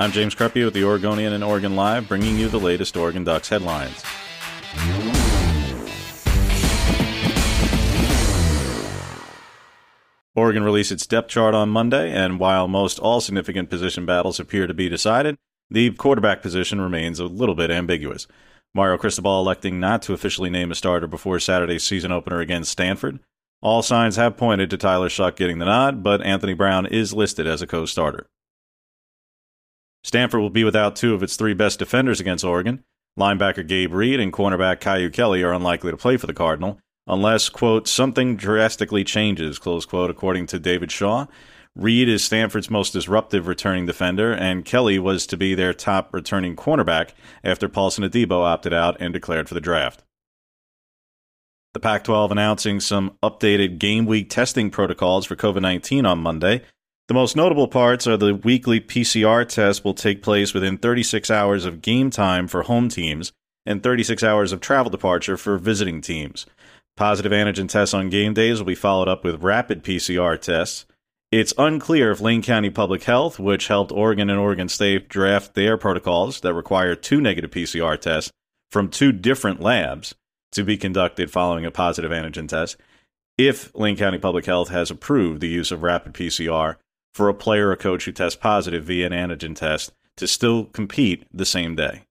I'm James Crepea with the Oregonian and Oregon Live, bringing you the latest Oregon Ducks headlines. Oregon released its depth chart on Monday, and while most all significant position battles appear to be decided, the quarterback position remains a little bit ambiguous. Mario Cristobal electing not to officially name a starter before Saturday's season opener against Stanford. All signs have pointed to Tyler Shough getting the nod, but Anthony Brown is listed as a co starter. Stanford will be without two of its three best defenders against Oregon. Linebacker Gabe Reid and cornerback Kyu Kelly are unlikely to play for the Cardinal, unless, quote, something drastically changes, close quote, according to David Shaw. Reid is Stanford's most disruptive returning defender, and Kelly was to be their top returning cornerback after Paulson Adebo opted out and declared for the draft. The Pac 12 announcing some updated game week testing protocols for COVID 19 on Monday. The most notable parts are the weekly PCR test will take place within 36 hours of game time for home teams and 36 hours of travel departure for visiting teams. Positive antigen tests on game days will be followed up with rapid PCR tests. It's unclear if Lane County Public Health, which helped Oregon and Oregon State draft their protocols that require two negative PCR tests from two different labs to be conducted following a positive antigen test, if Lane County Public Health has approved the use of rapid PCR for a player or coach who tests positive via an antigen test to still compete the same day.